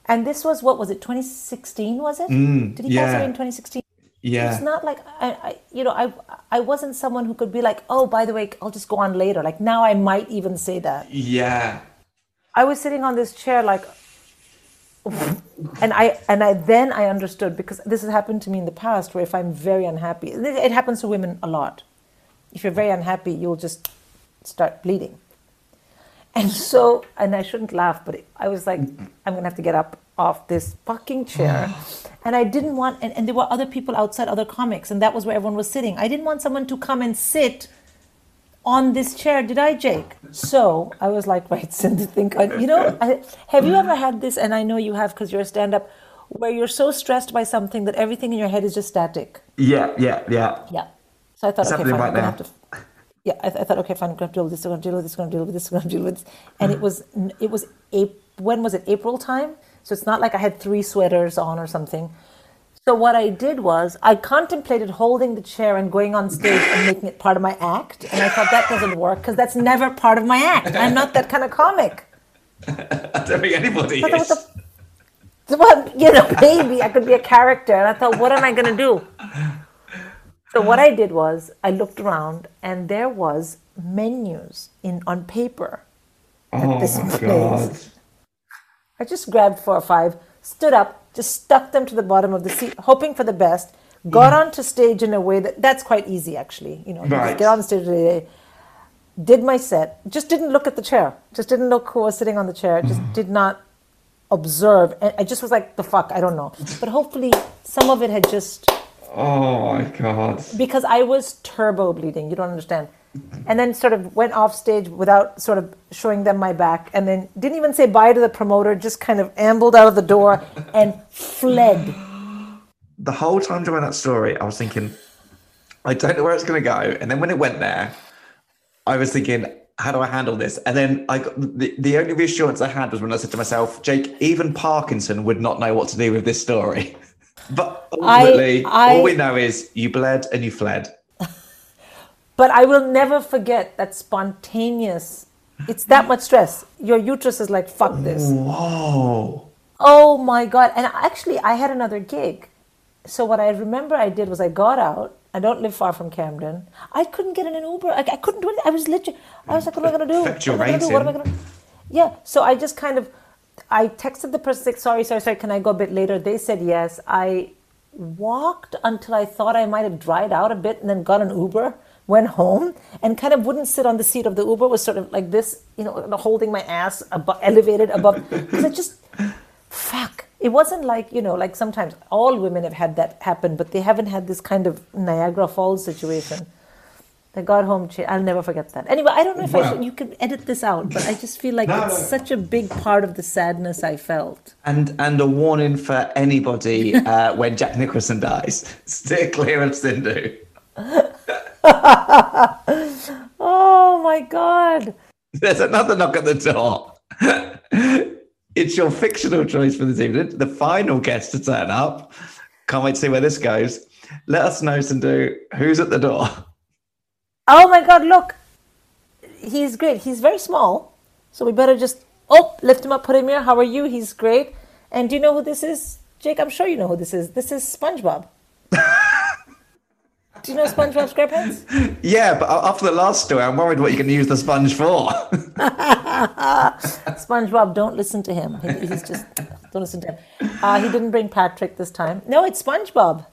and this was what was it? 2016 was it? Mm, Did he pass away in 2016? Yeah. It's not like I, I, you know, I, I wasn't someone who could be like, oh, by the way, I'll just go on later. Like now, I might even say that. Yeah. I was sitting on this chair, like, and I, and I then I understood because this has happened to me in the past, where if I'm very unhappy, it happens to women a lot. If you're very unhappy, you'll just start bleeding. And so, and I shouldn't laugh, but I was like, I'm gonna have to get up off this fucking chair. [SIGHS] And I didn't want, and, and there were other people outside, other comics, and that was where everyone was sitting. I didn't want someone to come and sit on this chair, did I, Jake? So I was like, [LAUGHS] right, send the thing on. You know, I, have you ever had this, and I know you have because you're a stand up, where you're so stressed by something that everything in your head is just static? Yeah. Yeah. Yeah. Yeah. So I thought, It's okay, fine, right I'm gonna have to. Yeah, I, I thought, okay, fine, I'm gonna deal with this. I'm gonna deal with this. I'm gonna deal with this. I'm gonna deal with this. And it hmm. was, it was, Ap- when was it? April time. So it's not like I had three sweaters on or something. So what I did was I contemplated holding the chair and going on stage and making it part of my act, and I thought that doesn't work because that's never part of my act. I'm not that kind of comic. [LAUGHS] I don't think anybody is. the well, you know, maybe I could be a character. And I thought, what am I going to do? So what uh-huh. I did was I looked around and there was menus in on paper. Oh this my [LAUGHS] place. god. I just grabbed four or five, stood up, just stuck them to the bottom of the seat, hoping for the best. Got mm. onto stage in a way that that's quite easy, actually. You know, Right. get on stage, today, did my set, just didn't look at the chair, just didn't look who was sitting on the chair, just mm. did not observe. And I just was like, the fuck, I don't know. But hopefully, some of it had just Oh my god. because I was turbo bleeding. You don't understand. And then sort of went off stage without sort of showing them my back, and then didn't even say bye to the promoter. Just kind of ambled out of the door and fled. The whole time during that story, I was thinking, I don't know where it's going to go. And then when it went there, I was thinking, how do I handle this? And then I got the, the only reassurance I had was when I said to myself, Jake, even Parkinson would not know what to do with this story. [LAUGHS] But ultimately, I- all we know is you bled and you fled. [LAUGHS] But I will never forget that spontaneous. It's that much stress. Your uterus is like, fuck this. Whoa. Oh my god! And actually, I had another gig. So what I remember I did was I got out. I don't live far from Camden. I couldn't get in an Uber. I, I couldn't do it. I was literally. I was like, what am I gonna do? What am I gonna do? What am I gonna? Yeah. So I just kind of. I texted the person, like, sorry, sorry, sorry. Can I go a bit later? They said yes. I walked until I thought I might have dried out a bit, and then got an Uber. Went home and kind of wouldn't sit on the seat of the Uber. Was sort of like this, you know, holding my ass above, elevated above, [LAUGHS] because I just fuck it wasn't like you know like sometimes all women have had that happen but they haven't had this kind of niagara falls situation they got home cha- i'll never forget that anyway i don't know if I should, you can edit this out but i just feel like No, it's no. such a big part of the sadness i felt And and a warning for anybody [LAUGHS] uh, when Jack Nicholson dies: [LAUGHS] steer clear of Sindhu. [LAUGHS] oh my god There's another knock at the door. it's your fictional choice for this evening, the final guest to turn up. Can't wait to see where this goes. Let us know, Sindhu, who's at the door. Oh my God! Look, he's great. He's very small, so we better just oh lift him up, put him here. How are you? He's great. And do you know who this is, Jake? I'm sure you know who this is. This is SpongeBob. [LAUGHS] do you know SpongeBob SquarePants? Yeah, but after the last story, I'm worried what you're going to use the sponge for. [LAUGHS] SpongeBob, don't listen to him. He, he's just don't listen to him. Uh, he didn't bring Patrick this time. No, it's SpongeBob.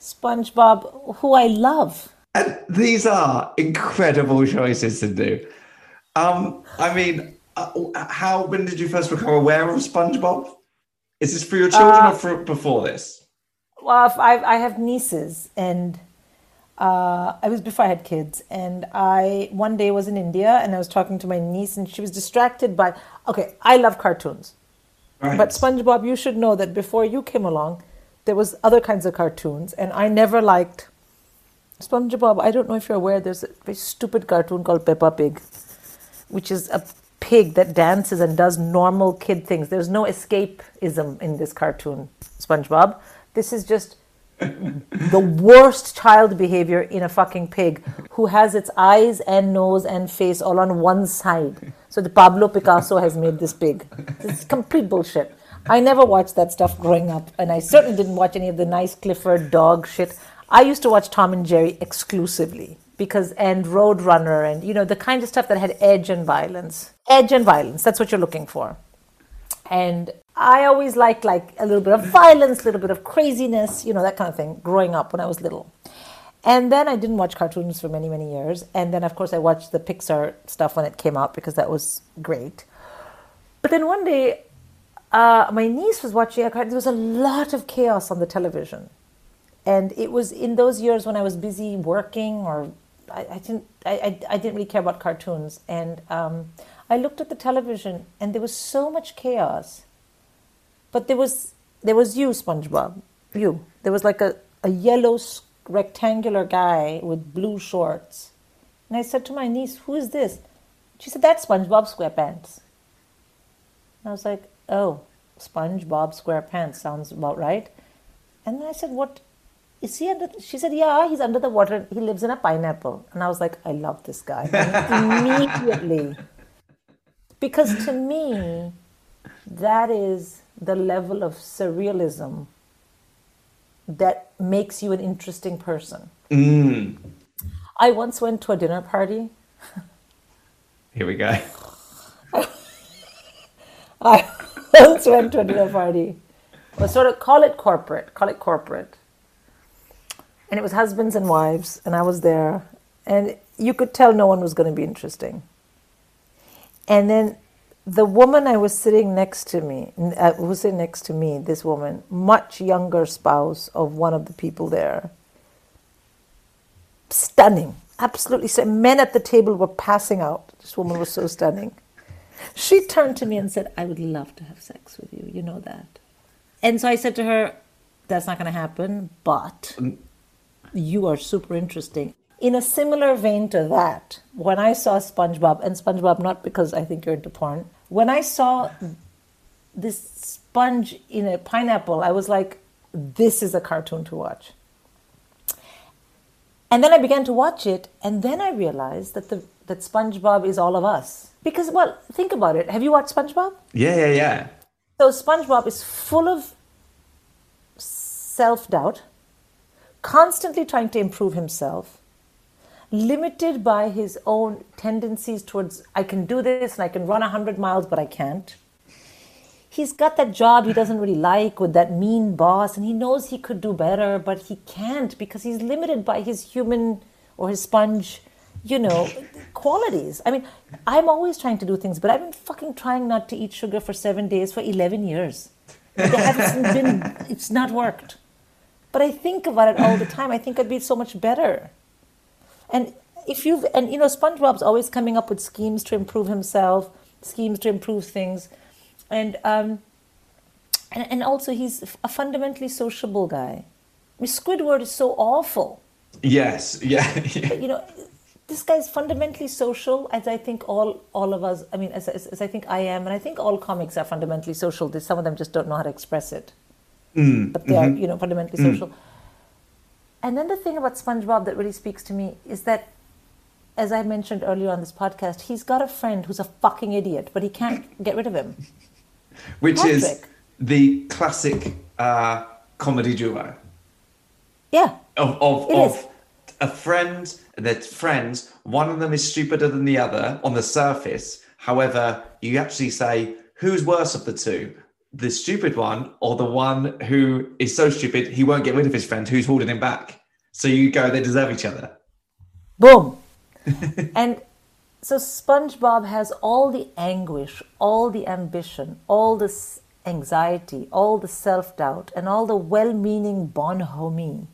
SpongeBob, who I love. And these are incredible choices to do. Um, I mean, uh, how when did you first become aware of SpongeBob? Is this for your children or for before this? Well, if I, I have nieces, and uh, I was before I had kids, and I one day was in India, and I was talking to my niece, and she was distracted by. Okay, I love cartoons, Right. but SpongeBob, you should know that before you came along, there was other kinds of cartoons, and I never liked SpongeBob. I don't know if you're aware. There's a very stupid cartoon called Peppa Pig, which is a pig that dances and does normal kid things. There's no escapism in this cartoon, SpongeBob. This is just [COUGHS] the worst child behavior in a fucking pig who has its eyes and nose and face all on one side. So the Pablo Picasso has made this pig. It's complete bullshit. I never watched that stuff growing up, and I certainly didn't watch any of the nice Clifford dog shit. I used to watch Tom and Jerry exclusively because and Roadrunner and you know the kind of stuff that had edge and violence. Edge and violence. That's what you're looking for and I always liked like a little bit of violence, a little bit of craziness, you know, that kind of thing growing up when I was little. And then I didn't watch cartoons for many, many years. And then, of course, I watched the Pixar stuff when it came out because that was great. But then one day, uh, my niece was watching a cartoon. There was a lot of chaos on the television. And it was in those years when I was busy working or I, I didn't I, I, I didn't really care about cartoons. And um, I looked at the television and there was so much chaos. But there was there was you, SpongeBob. You. There was like a, a yellow rectangular guy with blue shorts. And I said to my niece, Who is this? She said, That's SpongeBob SquarePants. And I was like, Oh, SpongeBob SquarePants sounds about right. And then I said, What is he under? She said, Yeah, he's under the water. He lives in a pineapple. And I was like, I love this guy. [LAUGHS] Immediately. Because to me, that is the level of surrealism that makes you an interesting person. Mm. I once went to a dinner party. [LAUGHS] Here we go. [LAUGHS] I once went to a dinner party. Well, sort of call it corporate, call it corporate. And it was husbands and wives, and I was there, and you could tell no one was going to be interesting. And then the woman I was sitting next to me, uh, who was sitting next to me, this woman, much younger spouse of one of the people there, stunning, absolutely. So men at the table were passing out. This woman was so stunning. She turned to me and said, I would love to have sex with you. You know that. And so I said to her, That's not going to happen, but you are super interesting. In a similar vein to that, when I saw SpongeBob, and SpongeBob, not because I think you're into porn, when I saw this sponge in a pineapple, I was like, This is a cartoon to watch. And then I began to watch it, and then I realized that the that SpongeBob is all of us. Because, well, think about it. Have you watched SpongeBob? Yeah, yeah, yeah. So SpongeBob is full of self doubt, constantly trying to improve himself, limited by his own tendencies towards, I can do this and I can run 100 miles, but I can't. He's got that job he doesn't really like with that mean boss, and he knows he could do better, but he can't because he's limited by his human or his sponge, you know, qualities. I mean, I'm always trying to do things, but I've been fucking trying not to eat sugar for seven days for 11 years. It hasn't been, it's not worked. But I think about it all the [COUGHS] time. I think I'd be so much better. And if you've, and you know, SpongeBob's always coming up with schemes to improve himself, schemes to improve things. And, um, and, and also he's a fundamentally sociable guy. I mean, Squidward is so awful. Yes, [LAUGHS] yeah. But, you know, this guy's fundamentally social, as I think all all of us. I mean, as, as, as I think I am, and I think all comics are fundamentally social. Some of them just don't know how to express it. But they are, you know, fundamentally mm. social. And then the thing about SpongeBob that really speaks to me is that, as I mentioned earlier on this podcast, he's got a friend who's a fucking idiot, but he can't get rid of him. [LAUGHS] Which is the classic uh, comedy duo Yeah, of of, of a friend. They're friends. One of them is stupider than the other on the surface. However, you actually say who's worse of the two, the stupid one or the one who is so stupid he won't get rid of his friend who's holding him back. So you go, they deserve each other. boom. [LAUGHS] and so SpongeBob has all the anguish, all the ambition, all this anxiety, all the self doubt, and all the well meaning bonhomie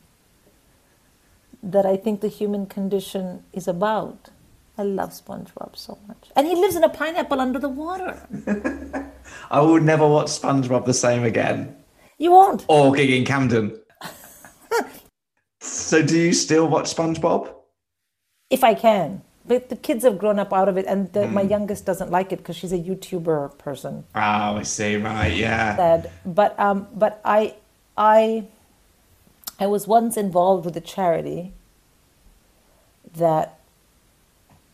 that I think the human condition is about. I love SpongeBob so much. And he lives in a pineapple under the water. [LAUGHS] I will never watch SpongeBob the same again. You won't. Or Gig in Camden. [LAUGHS] so do you still watch SpongeBob? If I can. But the kids have grown up out of it, and the, my youngest doesn't like it because she's a YouTuber person. Oh, I see. Right, yeah. said, but um, but I, I, I was once involved with a charity that,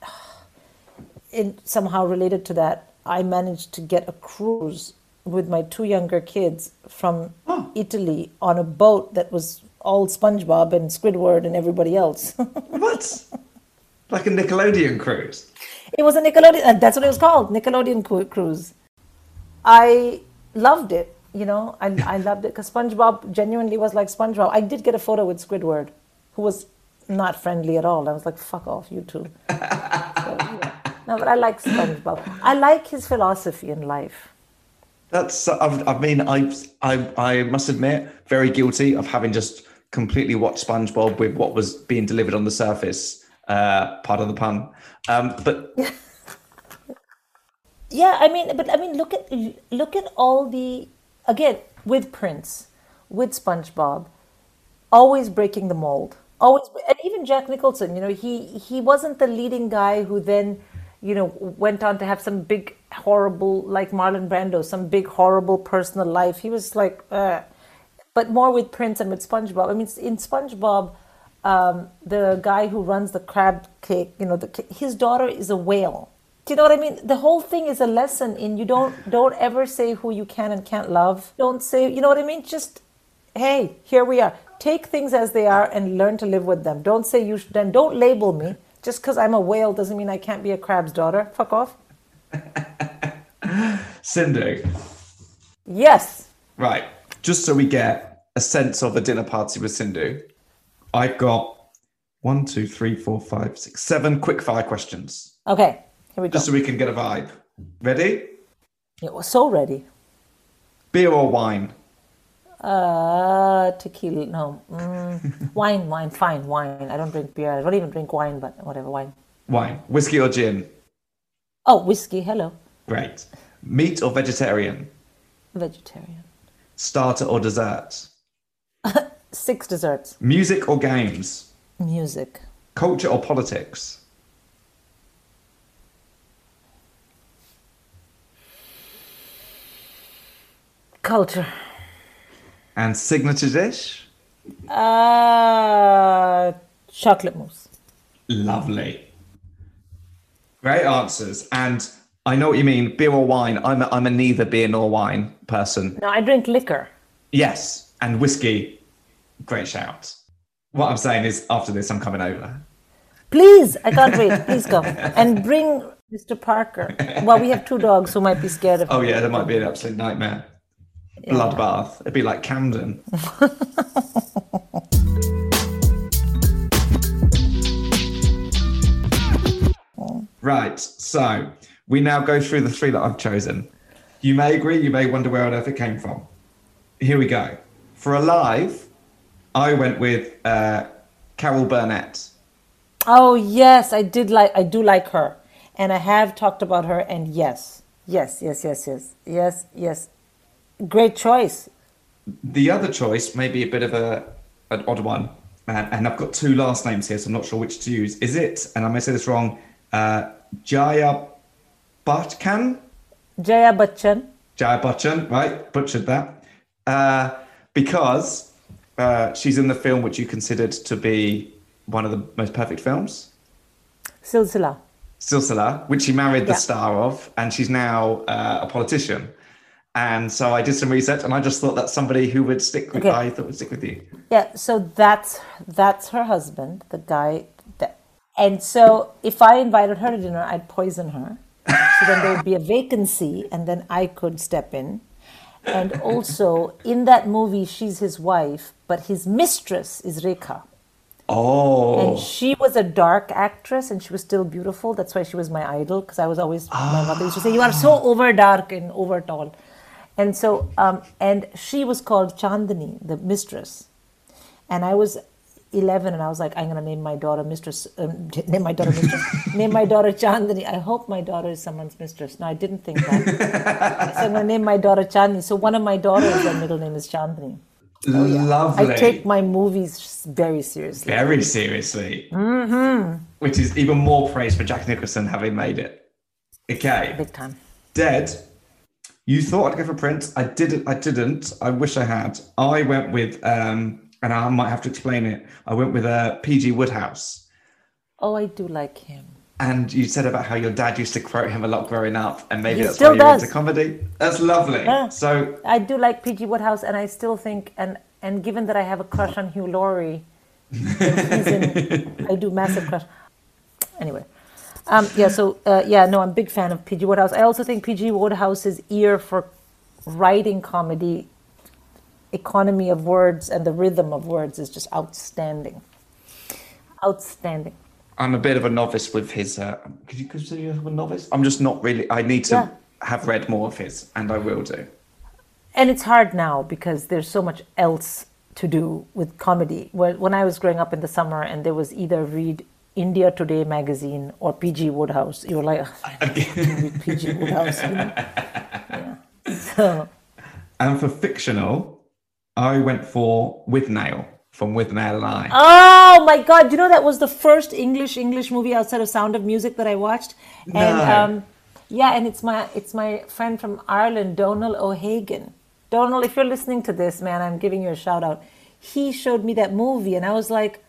[SIGHS] in somehow related to that, I managed to get a cruise with my two younger kids from Italy on a boat that was all SpongeBob and Squidward and everybody else. [LAUGHS] What? Like a Nickelodeon cruise? It was a Nickelodeon. uh, That's what it was called, Nickelodeon cru- cruise. I loved it. You know, I I loved it because SpongeBob genuinely was like SpongeBob. I did get a photo with Squidward, who was not friendly at all. I was like, "Fuck off, you two. [LAUGHS] No, but I like SpongeBob. I like his philosophy in life. That's. I've, I mean, I, I, I must admit, very guilty of having just completely watched SpongeBob with what was being delivered on the surface. Uh, part of the pun. Um, but [LAUGHS] Yeah, I mean, but I mean, look at look at all the again with Prince, with SpongeBob, always breaking the mold. Always, and even Jack Nicholson. You know, he he wasn't the leading guy who then, you know, went on to have some big horrible like Marlon Brando, some big horrible personal life. He was like, uh, but more with Prince and with SpongeBob. I mean, in SpongeBob, um, the guy who runs the crab cake, you know, the, his daughter is a whale. Do you know what I mean? The whole thing is a lesson in you don't don't ever say who you can and can't love. Don't say, you know what I mean? Just hey, here we are. Take things as they are and learn to live with them. Don't say you should, don't label me. Just because I'm a whale doesn't mean I can't be a crab's daughter. Fuck off. [LAUGHS] Sindhu, Yes. right? Just so we get a sense of a dinner party with Sindhu, I've got one, two, three, four, five, six, seven quick fire questions, Okay. Here we go. just so we can get a vibe. Ready? Yeah, we're so ready. Beer or wine? Uh, tequila. No. Mm, [LAUGHS] wine, wine. Fine, wine. I don't drink beer. I don't even drink wine, but whatever, wine. Wine. Whiskey or gin? Oh, whiskey. Hello. Great. Meat or vegetarian? Vegetarian. Starter or dessert? [LAUGHS] Six desserts. Music or games? Music. Culture or politics? Culture. And signature dish? Uh, chocolate mousse. Lovely. Great answers. And I know what you mean. Beer or wine? I'm a, I'm a neither beer nor wine person. No, I drink liquor. Yes. And whiskey. Great shout. What I'm saying is, after this, I'm coming over. Please, I can't wait. [LAUGHS] Please come and bring Mr. Parker. Well, we have two dogs who might be scared of him. Oh, yeah, that might be an absolute nightmare. Bloodbath. It'd be like Camden. [LAUGHS] right. So we now go through the three that I've chosen. You may agree, you may wonder where on earth it came from. Here we go. For Alive, I went with uh, Carol Burnett. Oh yes, I did like. I do like her, and I have talked about her. And yes, yes, yes, yes, yes, yes, yes. Great choice. The other choice may be a bit of a an odd one, and, and I've got two last names here, so I'm not sure which to use. Is it? And I may say this wrong. Uh, Jaya Bhattachan, Jaya Bachchan. Jaya Bachchan, right? Butchered that. Uh, because uh, she's in the film which you considered to be one of the most perfect films, Silsila. Silsila, which she married the Yeah. star of, and she's now uh, a politician. And so I did some research, and I just thought that's somebody who would stick with. Okay. I thought would stick with you. Yeah, so that's that's her husband, the guy that and so if I invited her to dinner, I'd poison her. So then there would be a vacancy and then I could step in. And also in that movie she's his wife, but his mistress is Rekha. Oh, And she was a dark actress and she was still beautiful. That's why she was my idol because I was always, my mother used to say, You are so ah. over dark and over tall. And so, um, and she was called Chandani, the mistress. And I was 11 and I was like, I'm going to name my daughter mistress, um, [LAUGHS] name my daughter mistress, [LAUGHS] name my daughter Chandani. I hope my daughter is someone's mistress. No, I didn't think that. [LAUGHS] so I'm going to name my daughter Chandani. So one of my daughters, their middle name is Chandani. lovely. I take my movies very seriously. very seriously. Mm-hmm. Which is even more praise for Jack Nicholson having made it. Okay, Big time. Dead. You thought I'd go for Prince. I didn't. I didn't. I wish I had. I went with, um, and I might have to explain it. I went with uh, PG Wodehouse. Oh, I do like him. And you said about how your dad used to quote him a lot growing up, and maybe He that's still why you're does. into comedy. That's lovely. Yeah. So I do like PG Wodehouse, and I still think, and and given that I have a crush on Hugh Laurie, [LAUGHS] I do massive crush. Anyway, um, yeah. So uh, yeah, no, I'm a big fan of PG Wodehouse. I also think PG Wodehouse's ear for writing comedy, economy of words, and the rhythm of words is just outstanding. Outstanding. I'm a bit of a novice with his. Uh, could you consider yourself a novice? I'm just not really. I need to Yeah. have read more of his, and I will do. and it's hard now because there's so much else to do with comedy. When, when I was growing up in the summer and there was either read India Today magazine or PG Wodehouse, You're like, "Ugh, I have PG Wodehouse. You know? [LAUGHS] yeah. So, And for fictional, I went for Withnail from Withnail and I. oh my God! You know that was the first English English movie outside of Sound of Music that I watched, and No. um, yeah, and it's my it's my friend from Ireland, Donal O'Hagan. Donal, if you're listening to this, man, I'm giving you a shout out. He showed me that movie, and I was like,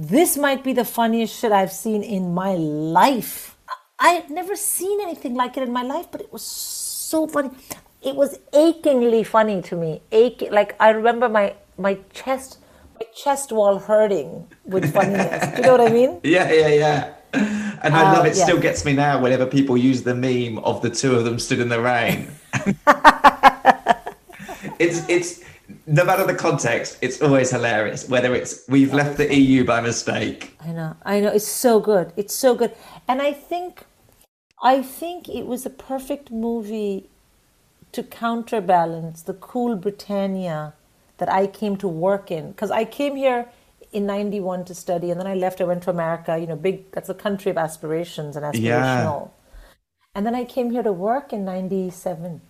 this might be the funniest shit I've seen in my life. I had never seen anything like it in my life, but it was so funny. It was achingly funny to me. Ach- like I remember my my chest my chest wall hurting with [LAUGHS] funniness. Do you know what I mean? Yeah, yeah, yeah. And I Uh, love it. yeah. Still gets me now whenever people use the meme of the two of them stood in the rain. [LAUGHS] it's it's no matter the context, it's always hilarious. Whether it's we've left the EU by mistake. I know, I know. It's so good. It's so good, and I think, I think it was a perfect movie to counterbalance the cool Britannia that I came to work in. Because I came here in '91 to study, and then I left. I went to America. You know, big. That's a country of aspirations and aspirational. And then I came here to work in '97,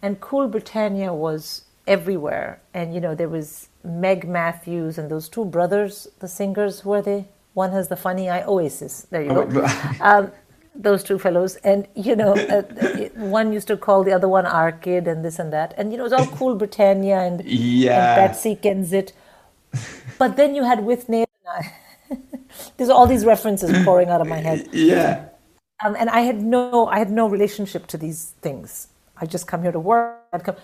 and Cool Britannia was everywhere. And you know, there was Meg Matthews and those two brothers, the singers. Who are they? One has the funny eye. Oasis. There you go. [LAUGHS] um, those two fellows, and you know, uh, one used to call the other one our kid, and this and that. And you know, it was all Cool Britannia and, Yeah. and Patsy Kensit. But then you had with I. [LAUGHS] There's all these references pouring out of my head Yeah. um, and I had no I had no relationship to these things. I just come here to work. I'd come,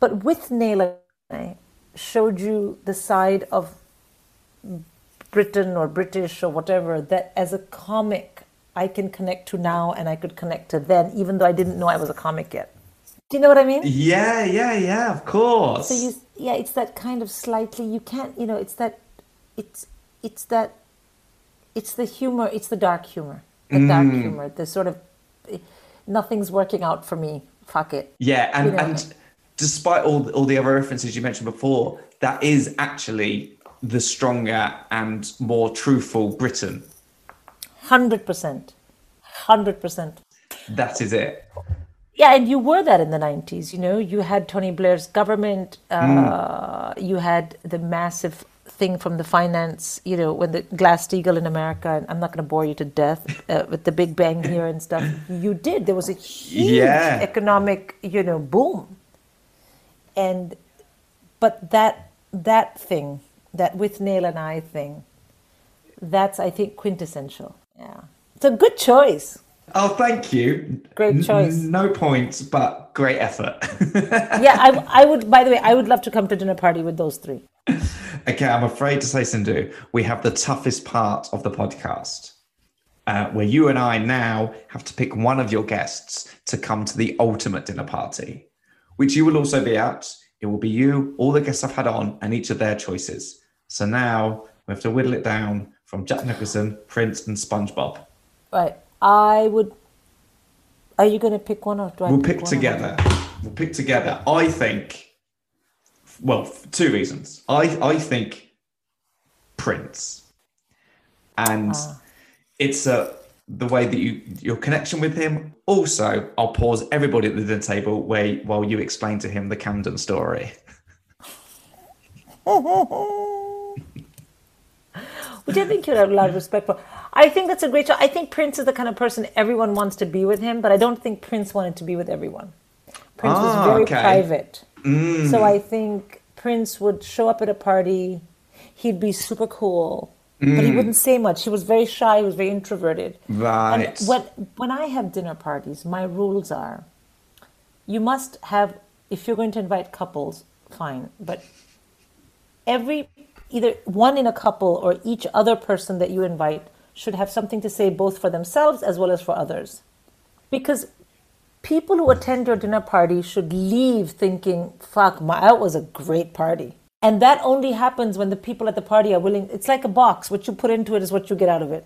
but with Naila, I showed you the side of Britain or British or whatever that as a comic I can connect to now, and I could connect to then, even though I didn't know I was a comic yet. Do you know what I mean? Yeah, yeah, yeah, of course. So you, yeah, it's that kind of slightly. You can't, you know, it's that, it's, it's that, it's the humor. It's the dark humor. The dark humor. The sort of, eh, nothing's working out for me. Fuck it. Yeah, and you know. and despite all all the other references you mentioned before, that is actually the stronger and more truthful Britain. Hundred percent. Hundred percent. That is it. Yeah, and you were that in the 90s. You know, you had Tony Blair's government, uh, you had the massive thing from the finance, you know, when the Glass Steagall in America, and I'm not going to bore you to death uh, with the Big Bang here and stuff. [LAUGHS] You did. There was a huge Yeah. economic, you know, boom. And but that that thing, that Withnail and I thing, that's I think quintessential. Yeah, it's a good choice. Oh, thank you. Great N- choice. no points, but great effort. [LAUGHS] Yeah, I, I would. By the way, I would love to come to dinner party with those three. okay, I'm afraid to say, Sindhu, we have the toughest part of the podcast. Uh, where you and I now have to pick one of your guests to come to the ultimate dinner party, which you will also be at. It will be you, all the guests I've had on, and each of their choices. So now we have to whittle it down from Jack Nicholson, Prince, and SpongeBob. Right. I would. Are you going to pick one or do I? We'll pick pick together. We'll pick together. I think. Well, two reasons. I I think Prince, and Ah. it's a the way that you your connection with him. Also, I'll pause everybody at the dinner table where while you explain to him the Camden story. which I think you'd have a lot of respect for. I think that's a great job. I think Prince is the kind of person everyone wants to be with him, but I don't think Prince wanted to be with everyone. Prince Ah, was very okay. Mm. private. So I think Prince would show up at a party, he'd be super cool, but Mm. he wouldn't say much. He was very shy, he was very introverted. Right. And when, when I have dinner parties, my rules are you must have, if you're going to invite couples, fine, but every either one in a couple or each other person that you invite should have something to say both for themselves as well as for others because people who attend your dinner party should leave thinking fuck my that was a great party and that only happens when the people at the party are willing it's like a box what you put into it is what you get out of it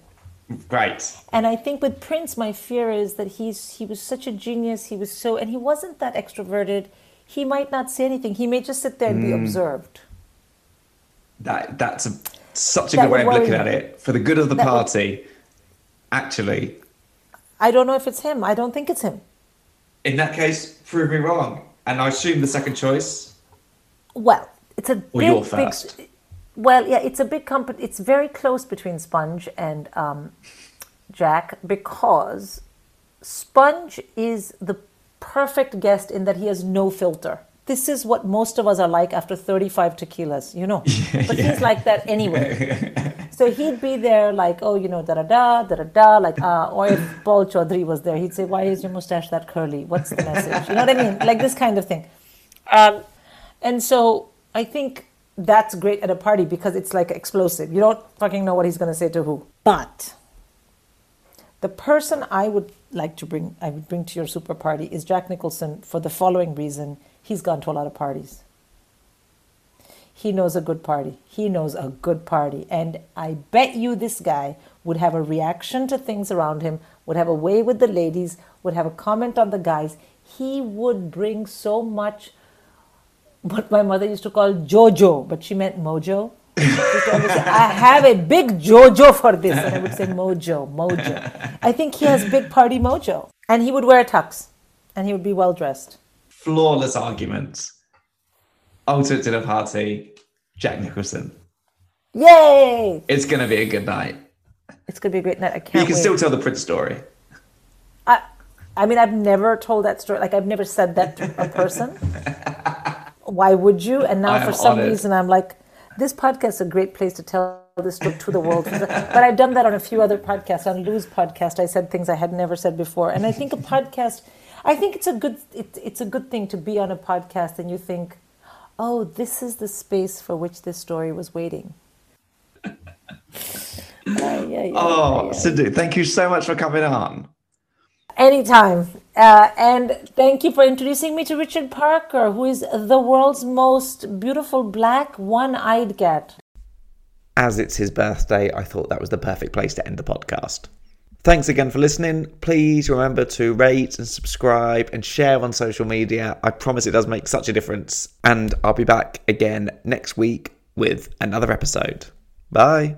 Right. and I think with Prince, my fear is that he's he was such a genius. He was so, and he wasn't that extroverted. He might not say anything. He may just sit there and Mm. be observed. That that's a, such a That good way of looking at it for the good of the That would- party. Actually, I don't know if it's him. I don't think it's him. in that case, prove me wrong. And I assume the second choice. Well, it's a Or big, you're big. Well, yeah, it's a big company. It's very close between Sponge and um, Jack because Sponge is the perfect guest in that he has no filter. This is what most of us are like after 35 tequilas, you know. [LAUGHS] but he's like that anyway. [LAUGHS] so he'd be there like, oh, you know, da da da, da da da, like, uh, or if Paul Chowdhry was there, he'd say, why is your mustache that curly? What's the message? You know what I mean? Like this kind of thing. Um, and so I think that's great at a party because it's like explosive. You don't fucking know what he's going to say to who. But the person I would like to bring, I would bring to your super party is Jack Nicholson for the following reason. He's gone to a lot of parties. He knows a good party. He knows a good party. And I bet you this guy would have a reaction to things around him, would have a way with the ladies, would have a comment on the guys. He would bring so much what my mother used to call Jojo, but she meant mojo. She used to always say, I have a big Jojo for this. And I would say mojo, mojo. I think he has big party mojo. And he would wear a tux and he would be well dressed. Flawless argument. Ultimate dinner party. Jack Nicholson. Yay! It's going to be a good night. It's going to be a great night. I can't you can wait. still tell the Prince story. I, I mean, I've never told that story. Like, I've never said that to a person. [LAUGHS] Why would you? And now, I am for some honored. reason, I'm like, this podcast is a great place to tell this book to the world. [LAUGHS] but I've done that on a few other podcasts. On Lou's podcast, I said things I had never said before. And I think a podcast, I think it's a good, it, it's a good thing to be on a podcast and you think, oh, this is the space for which this story was waiting. [LAUGHS] Ay, ay, ay, Oh, ay, ay. Sindhu, thank you so much for coming on. Anytime. Uh, and thank you for introducing me to Richard Parker, who is the world's most beautiful black one eyed cat. As it's his birthday, I thought that was the perfect place to end the podcast. Thanks again for listening. Please remember to rate and subscribe and share on social media. I promise it does make such a difference. And I'll be back again next week with another episode. Bye.